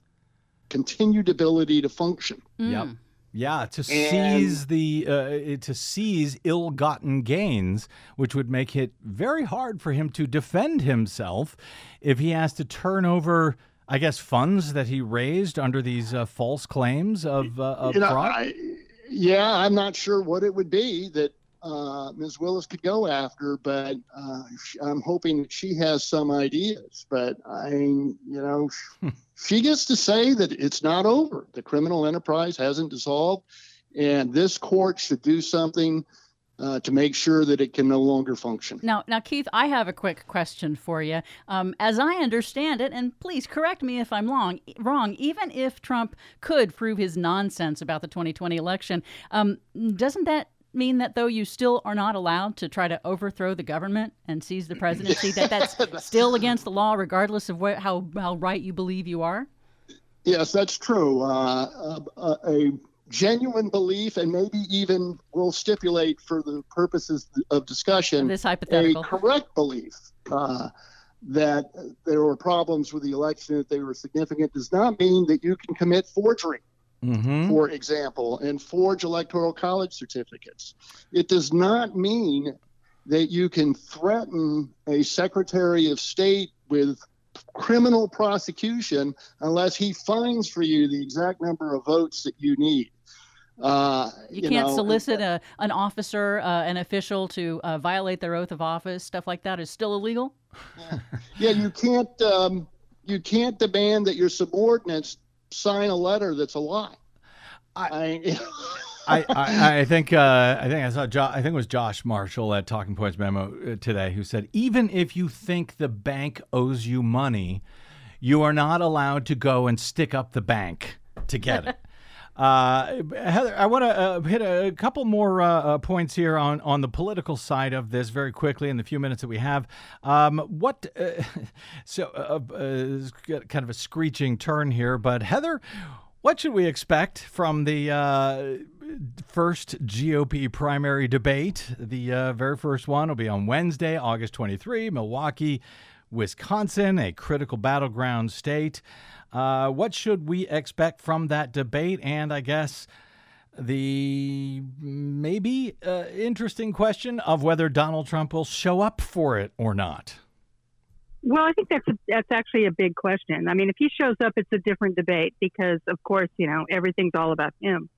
continued ability to function. Yep. Yeah, to And- seize the uh, to seize ill-gotten gains, which would make it very hard for him to defend himself if he has to turn over, I guess, funds that he raised under these uh, false claims of, uh, of You know, fraud. I, yeah, I'm not sure what it would be that uh, Ms. Willis could go after, but uh, I'm hoping that she has some ideas. But I, you know, she gets to say that it's not over. The criminal enterprise hasn't dissolved, and this court should do something uh, to make sure that it can no longer function. Now, now, Keith, I have a quick question for you. Um, as I understand it, and please correct me if I'm wrong. Wrong. Even if Trump could prove his nonsense about the 2020 election, um, doesn't that mean that though you still are not allowed to try to overthrow the government and seize the presidency? that that's [laughs] still against the law, regardless of what, how how right you believe you are. Yes, that's true. Uh, a, a genuine belief, and maybe even we'll stipulate for the purposes of discussion, This hypothetical. a correct belief uh, that there were problems with the election, that they were significant, does not mean that you can commit forgery. Mm-hmm. For example, and forge electoral college certificates. It does not mean that you can threaten a Secretary of State with criminal prosecution unless he finds for you the exact number of votes that you need. Uh, You, can't know, solicit a, an officer, uh, an official to uh, violate their oath of office. Stuff like that is still illegal. Yeah, you can't. Um, you can't demand that your subordinates sign a letter that's a lie. I, I, I, I think uh, I think I saw jo- I think it was Josh Marshall at Talking Points memo uh, today who said even if you think the bank owes you money, you are not allowed to go and stick up the bank to get it. [laughs] Uh, Heather, I want to uh, hit a couple more uh, uh, points here on, on the political side of this very quickly in the few minutes that we have. Um, what uh, [laughs] so kind of a screeching turn here, but Heather, what should we expect from the first GOP primary debate. The very first one will be on Wednesday, August 23, Milwaukee, Wisconsin, a critical battleground state. Uh, what should we expect from that debate? And I guess the maybe uh, interesting question of whether Donald Trump will show up for it or not. Well, I think that's a, that's actually a big question. I mean, if he shows up, it's a different debate because, of course, you know everything's all about him,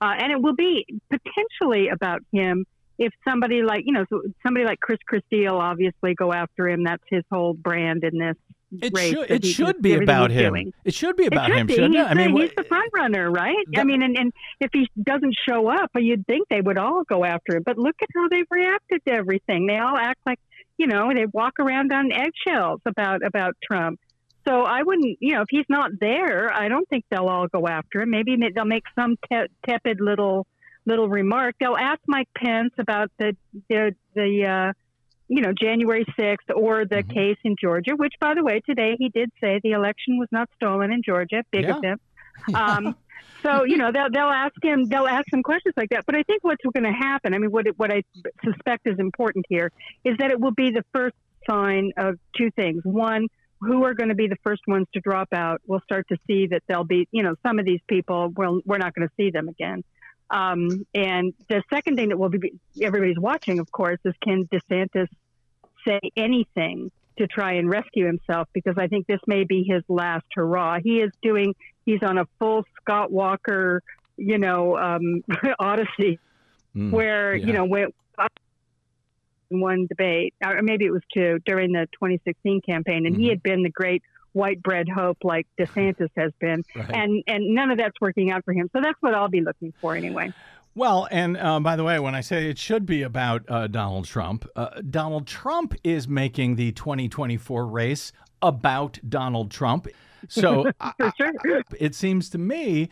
uh, and it will be potentially about him if somebody like you know somebody like Chris Christie will obviously go after him. That's his whole brand in this It race. should it should be about him. doing. It should be about it should him, be. shouldn't he's it? I mean, the, he's the front runner, right? That- I mean, and, and if he doesn't show up, you'd think they would all go after him. But look at how they've reacted to everything. They all act like, you know, they walk around on eggshells about about Trump. So I wouldn't, you know, if he's not there, I don't think they'll all go after him. Maybe they'll make some te- tepid little little remark. They'll ask Mike Pence about the the the. Uh, you know, January 6th or the Mhm. case in Georgia, which, by the way, today he did say the election was not stolen in Georgia. Big Yeah. of him. [laughs] Um, so you know they'll they'll ask him they'll ask him questions like that. But I think what's going to happen, I mean, what what I suspect is important here is that it will be the first sign of two things. One, who are going to be the first ones to drop out? We'll start to see that they'll be you know some of these people will we're not going to see them again. Um, and the second thing that will be everybody's watching, of course, is can DeSantis say anything to try and rescue himself? Because I think this may be his last hurrah. He is doing. He's on a full Scott Walker, you know, um, [laughs] odyssey Mm, where yeah. you know when one debate or maybe it was two during the 2016 campaign and he Mhm. had been the great white bread hope like DeSantis has been [laughs] Right. and and none of that's working out for him so that's what I'll be looking for anyway Well, and uh, by the way, when I say it should be about uh, Donald Trump, uh, Donald Trump is making the 2024 race about Donald Trump. So [laughs] I- sure it seems to me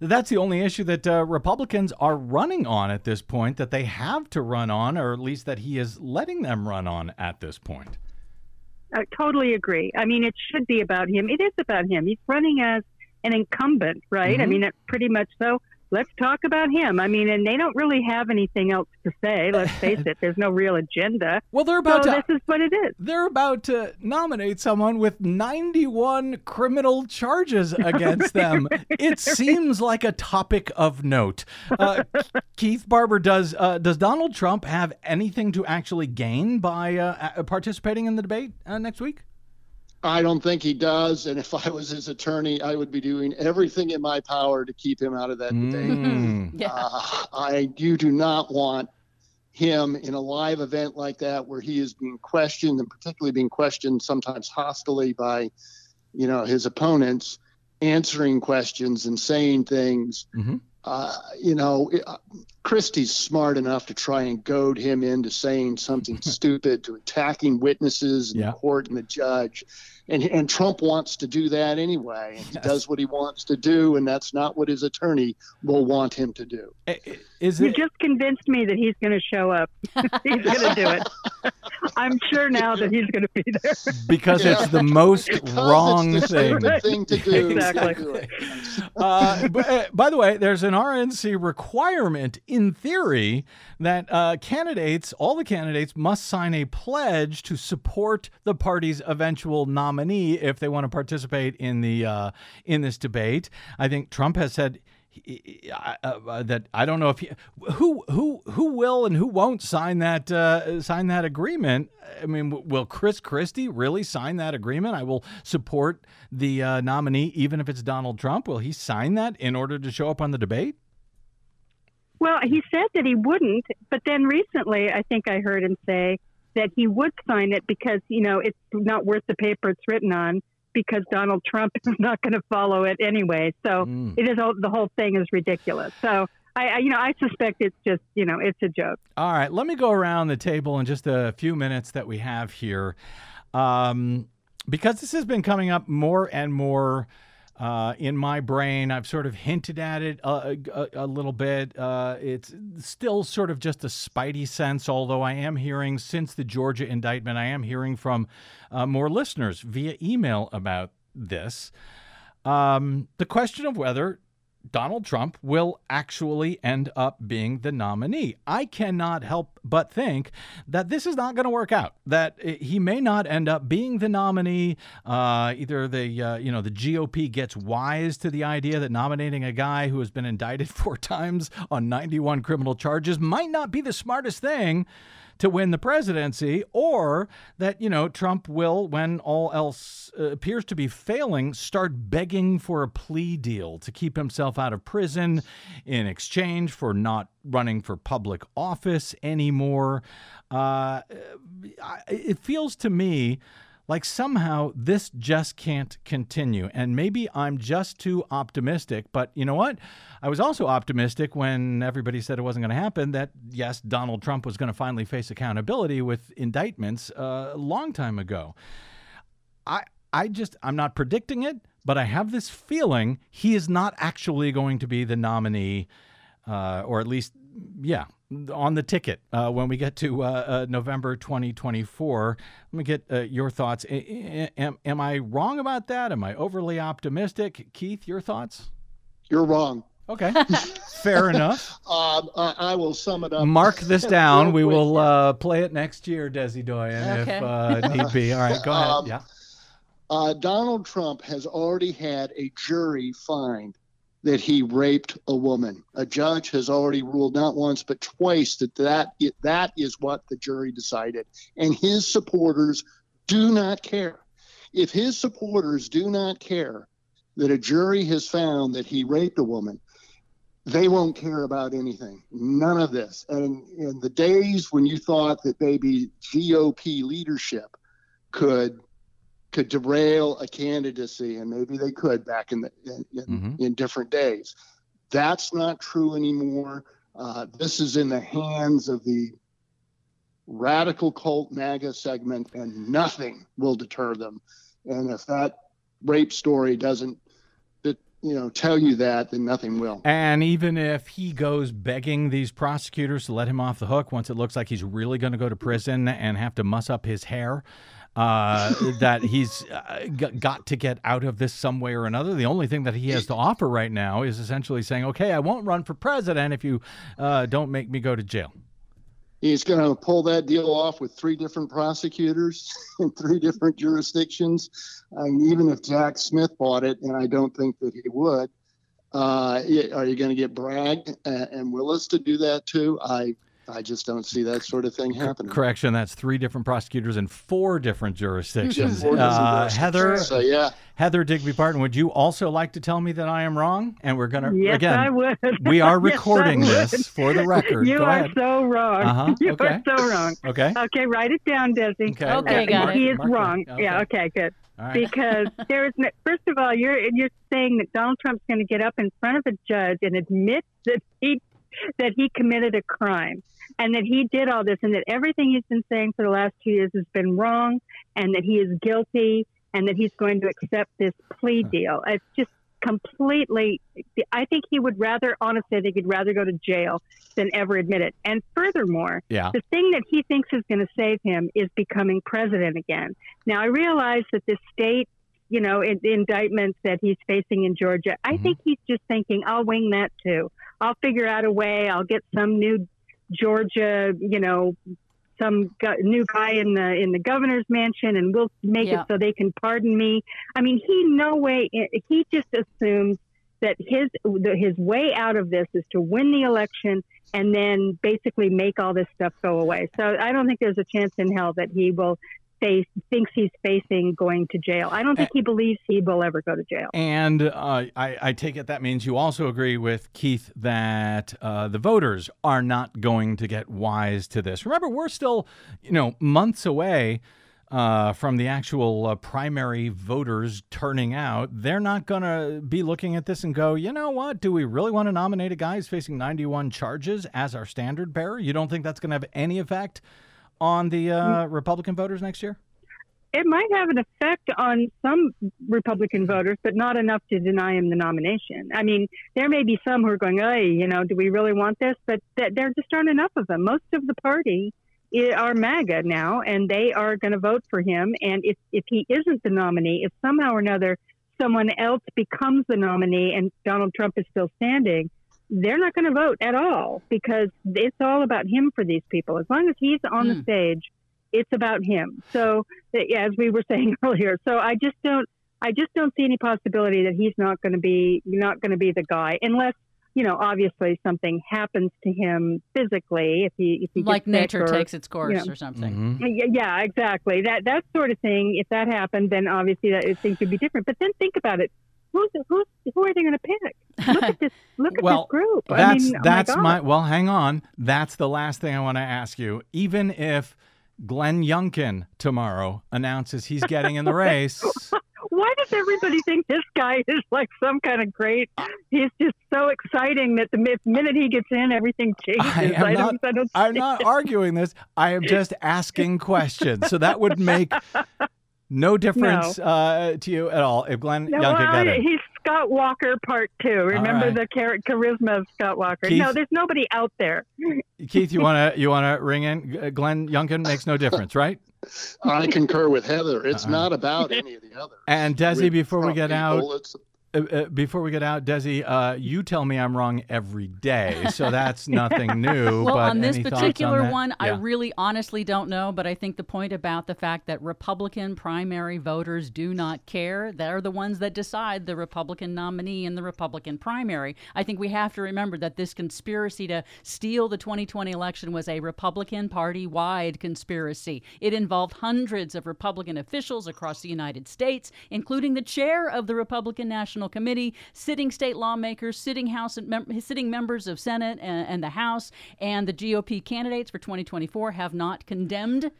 that that's the only issue that uh, Republicans are running on at this point, that they have to run on, or at least that he is letting them run on at this point. I totally agree. I mean it should be about him. It is about him. He's running as an incumbent right? I Mhm. mean pretty much so let's talk about him I mean and they don't really have anything else to say let's [laughs] face it there's no real agenda Well, they're so about to. this is what it is They're about to nominate someone with 91 criminal charges against them. [laughs] It seems like a topic of note. Uh, Keith Barber, does uh, does Donald Trump have anything to actually gain by uh, participating in the debate uh, next week? I don't think he does. And if [laughs] I was his attorney, I would be doing everything in my power to keep him out of that debate. Mm. [laughs] Yeah. Uh, I you do not want him in a live event like that where he is being questioned and particularly being questioned sometimes hostily by, you know, his opponents, answering questions and saying things. Mhm. Uh, you know, uh, Christie's smart enough to try and goad him into saying something [laughs] stupid, to attacking witnesses in Yeah. the court and the judge. And, and Trump wants to do that anyway. And he Yes. does what he wants to do, and that's not what his attorney will want him to do. I- I- Is You just convinced me that he's going to show up. [laughs] he's going to do it. [laughs] I'm sure now that he's going to be there. because Yeah. it's the most Because wrong it's the thing. thing to do. Exactly. To uh, but, uh, by the way, there's an RNC requirement in theory that uh, candidates, all the candidates, must sign a pledge to support the party's eventual nominee if they want to participate in the uh, in this debate. I think Trump has said. That I don't know if he, who who who will and who won't sign that uh, sign that agreement. I mean, will Chris Christie really sign that agreement? I will support the uh, nominee even if it's Donald Trump. Will he sign that in order to show up on the debate? Well, he said that he wouldn't, but then recently I think I heard him say that he would sign it because, you know, it's not worth the paper it's written on because Donald Trump is [laughs] not going to follow it anyway. So Mm. it is all, the whole thing is ridiculous. So I, I, you know, I suspect it's just, you know, it's a joke. All right, let me go around the table in just a few minutes that we have here. Um, because this has been coming up more and more uh, in my brain. I've sort of hinted at it a, a, a little bit. Uh, it's still sort of just a spidey sense, although I am hearing, since the Georgia indictment, I am hearing from uh, more listeners via email about this. Um, the question of whether Donald Trump will actually end up being the nominee. I cannot help but think that this is not going to work out. That he may not end up being the nominee. Uh, either the uh, you know the GOP gets wise to the idea that nominating a guy who has been indicted [laughs] four times on 91 criminal charges might not be the smartest thing to win the presidency, or that, you know, Trump will, when all else uh, appears to be failing, start begging for a plea deal to keep himself out of prison in exchange for not running for public office anymore. Uh, it feels to me like somehow this just can't continue. And maybe I'm just too optimistic, but you know what? I was also optimistic when everybody said it wasn't going to happen that, yes, Donald Trump was going to finally face accountability with indictments uh, a long time ago. I, I just, I'm not predicting it, but I have this feeling he is not actually going to be the nominee, uh, or at least, yeah, on the ticket uh, when we get to uh, uh, November 2024. Let me get uh, your thoughts. Am, am I wrong about that? Am I overly optimistic? Keith, your thoughts? You're wrong. Okay, [laughs] fair enough. [laughs] Um, I, I, will sum it up. Mark this [laughs] down. we will uh, play it next year, Desi Doyen, okay. if uh, need be. All right, go ahead. Um, yeah. Donald Trump has already had a jury find that he raped a woman. A judge has already ruled not once but twice that that, that is what the jury decided. And his supporters do not care. If his supporters do not care that a jury has found that he raped a woman, they won't care about anything. None of this. And in the days when you thought that maybe GOP leadership could could derail a candidacy, and maybe they could back in the in, in, mm-hmm. in different days. That's not true anymore. Uh, this is in the hands of the radical cult MAGA segment, and nothing will deter them. And if that rape story doesn't you know tell you that then nothing will and even if he goes begging these prosecutors to let him off the hook once it looks like he's really going to go to prison and have to muss up his hair uh, that he's uh, got to get out of this some way or another. The only thing that he has to offer right now is essentially saying, "Okay, I won't run for president if you uh, don't make me go to jail." He's going to pull that deal off with three different prosecutors [laughs] in three different jurisdictions. I mean, even if Jack Smith bought it, and I don't think that he would, uh, are you going to get Bragg and Willis to do that too? I I just don't see that sort of thing happening. Correction, that's three different prosecutors in four different jurisdictions. four different uh, Heather, so, yeah. Heather Digby Parton, would you also like to tell me that I am wrong? And we're going to, yes, again, I would. [laughs] we are recording yes, this for the record. You Go are ahead. so wrong. Uh-huh. [laughs] You okay. are so wrong. Okay. Okay, write it down, Desi. Okay, okay got He it. is Mark wrong. Okay. Yeah, okay, good. Right. Because [laughs] there is, no, first of all, you're you're saying that Donald Trump's going to get up in front of a judge and admit that he that he committed a crime and that he did all this and that everything he's been saying for the last two years has been wrong and that he is guilty and that he's going to accept this plea deal. It's just completely, I think he would rather, honestly, I think he'd rather go to jail than ever admit it. And furthermore, yeah. the thing that he thinks is going to save him is becoming president again. Now, I realize that the state you know, in, indictments that he's facing in Georgia. I mm-hmm. think he's just thinking, I'll wing that too. I'll figure out a way. I'll get some new Georgia, you know, some new guy in the in the governor's mansion, and we'll make yeah. it so they can pardon me. I mean, he no way. He just assumes that his his way out of this is to win the election and then basically make all this stuff go away. So I don't think there's a chance in hell that he will face thinks he's facing going to jail. I don't think he believes he will ever go to jail. And uh, I, I, take it that means you also agree with Keith that uh, the voters are not going to get wise to this. Remember, we're still, you know, months away. Uh, from the actual uh, primary voters turning out, they're not going to be looking at this and go, you know what? Do we really want to nominate a guy who's facing 91 charges as our standard bearer? You don't think that's going to have any effect on the uh, mm. Republican voters next year? It might have an effect on some Republican voters, but not enough to deny him the nomination. I mean, there may be some who are going, "Hey, you know, do we really want this?" But th- there just aren't enough of them. Most of the party are MAGA now, and they are going to vote for him. And if if he isn't the nominee, if somehow or another someone else becomes the nominee and Donald Trump is still standing, they're not going to vote at all because it's all about him for these people. As long as he's on the Hmm. stage, it's about him. So, as we were [laughs] saying earlier, so I just don't, I just don't see any possibility that he's not going to be, not going to be the guy, unless you know, obviously something happens to him physically if he if he like nature or, takes its course know. or something. Mhm. yeah, yeah, exactly. That that sort of thing. If that happened, then obviously that things would be different. But then think about it. Who's who's who are they going to pick? Look at this. [laughs] Look at Well, this group. That's I mean, oh that's my, my, well. Hang on. That's the last thing I want to ask you. Even if Glenn Youngkin tomorrow announces he's getting in the [laughs] race, Why does everybody think this guy is like some kind of great? He's just so exciting that the minute he gets in, everything changes. I am not- don't. I I'm not arguing this. I am just asking questions. So that would make [laughs] no difference uh, to you at all if Glenn No, Youngkin well, got in. he's Scott Walker Part Two. Remember right. the char- charisma of Scott Walker? Keith- no, there's nobody out there. [laughs] Keith, you wanna [laughs] you wanna ring in? Glenn Youngkin makes no difference, right? I concur with Heather. It's Uh-uh. not about any of the others. And Desi, before we get out, it's- uh, uh, before we get out, Desi, uh, you tell me I'm wrong every day, so [laughs] that's nothing new. Well, but on this particular that? one, I really honestly don't know, but I think the point about the fact that Republican primary voters do not care, they're the ones that decide the Republican nominee in the Republican primary. I think we have to remember that this conspiracy to steal the 2020 election was a Republican Party wide conspiracy. It involved hundreds of Republican officials across the United States, including the chair of the Republican National Committee, sitting state lawmakers, sitting House and mem- sitting members of Senate and, and the House, and the GOP candidates for 2024 have not condemned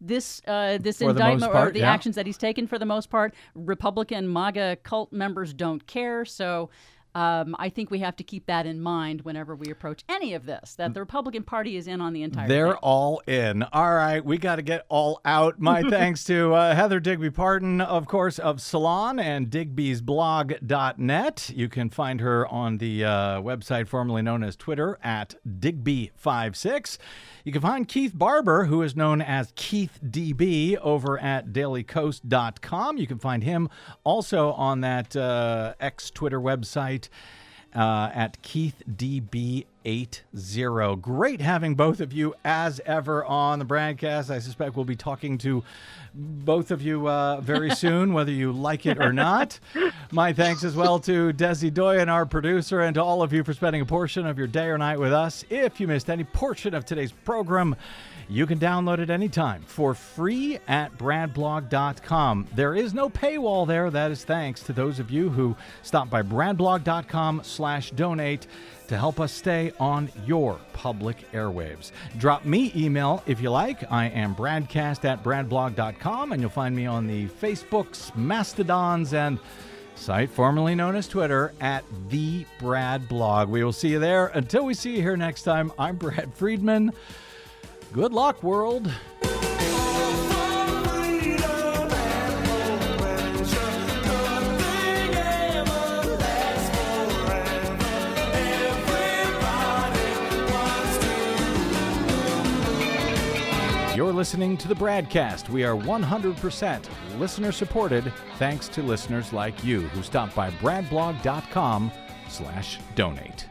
this uh, this For the most indictment or the yeah. actions that he's taken. For the most part, Republican MAGA cult members don't care. So. Um, I think we have to keep that in mind whenever we approach any of this. That the Republican Party is in on the entire. They're thing. all in. All right, we got to get all out. My [laughs] thanks to uh, Heather Digby Parton, of course, of Salon and digbysblog.net. You can find her on the uh, website formerly known as Twitter at Digby56. You can find Keith Barber, who is known as Keith DB, over at dailykos.com. You can find him also on that uh, ex Twitter website uh, at KeithDB80. Great having both of you as ever on the BradCast. I suspect we'll be talking to both of you uh, very [laughs] soon, whether you like it or not. My thanks as well to Desi Doyen, our producer, and to all of you for spending a portion of your day or night with us. If you missed any portion of today's program, you can download it anytime for free at bradblog.com. There is no paywall there. That is thanks to those of you who stop by bradblog.com slash donate to help us stay on your public airwaves. Drop me email if you like. I am bradcast at bradblog.com, and you'll find me on the Facebooks, Mastodons, and site formerly known as Twitter at the Brad Blog. We will see you there. Until we see you here next time, I'm Brad Friedman. Good luck, world. You're listening to the BradCast. We are 100% listener supported thanks to listeners like you who stop by bradblog.com slash donate.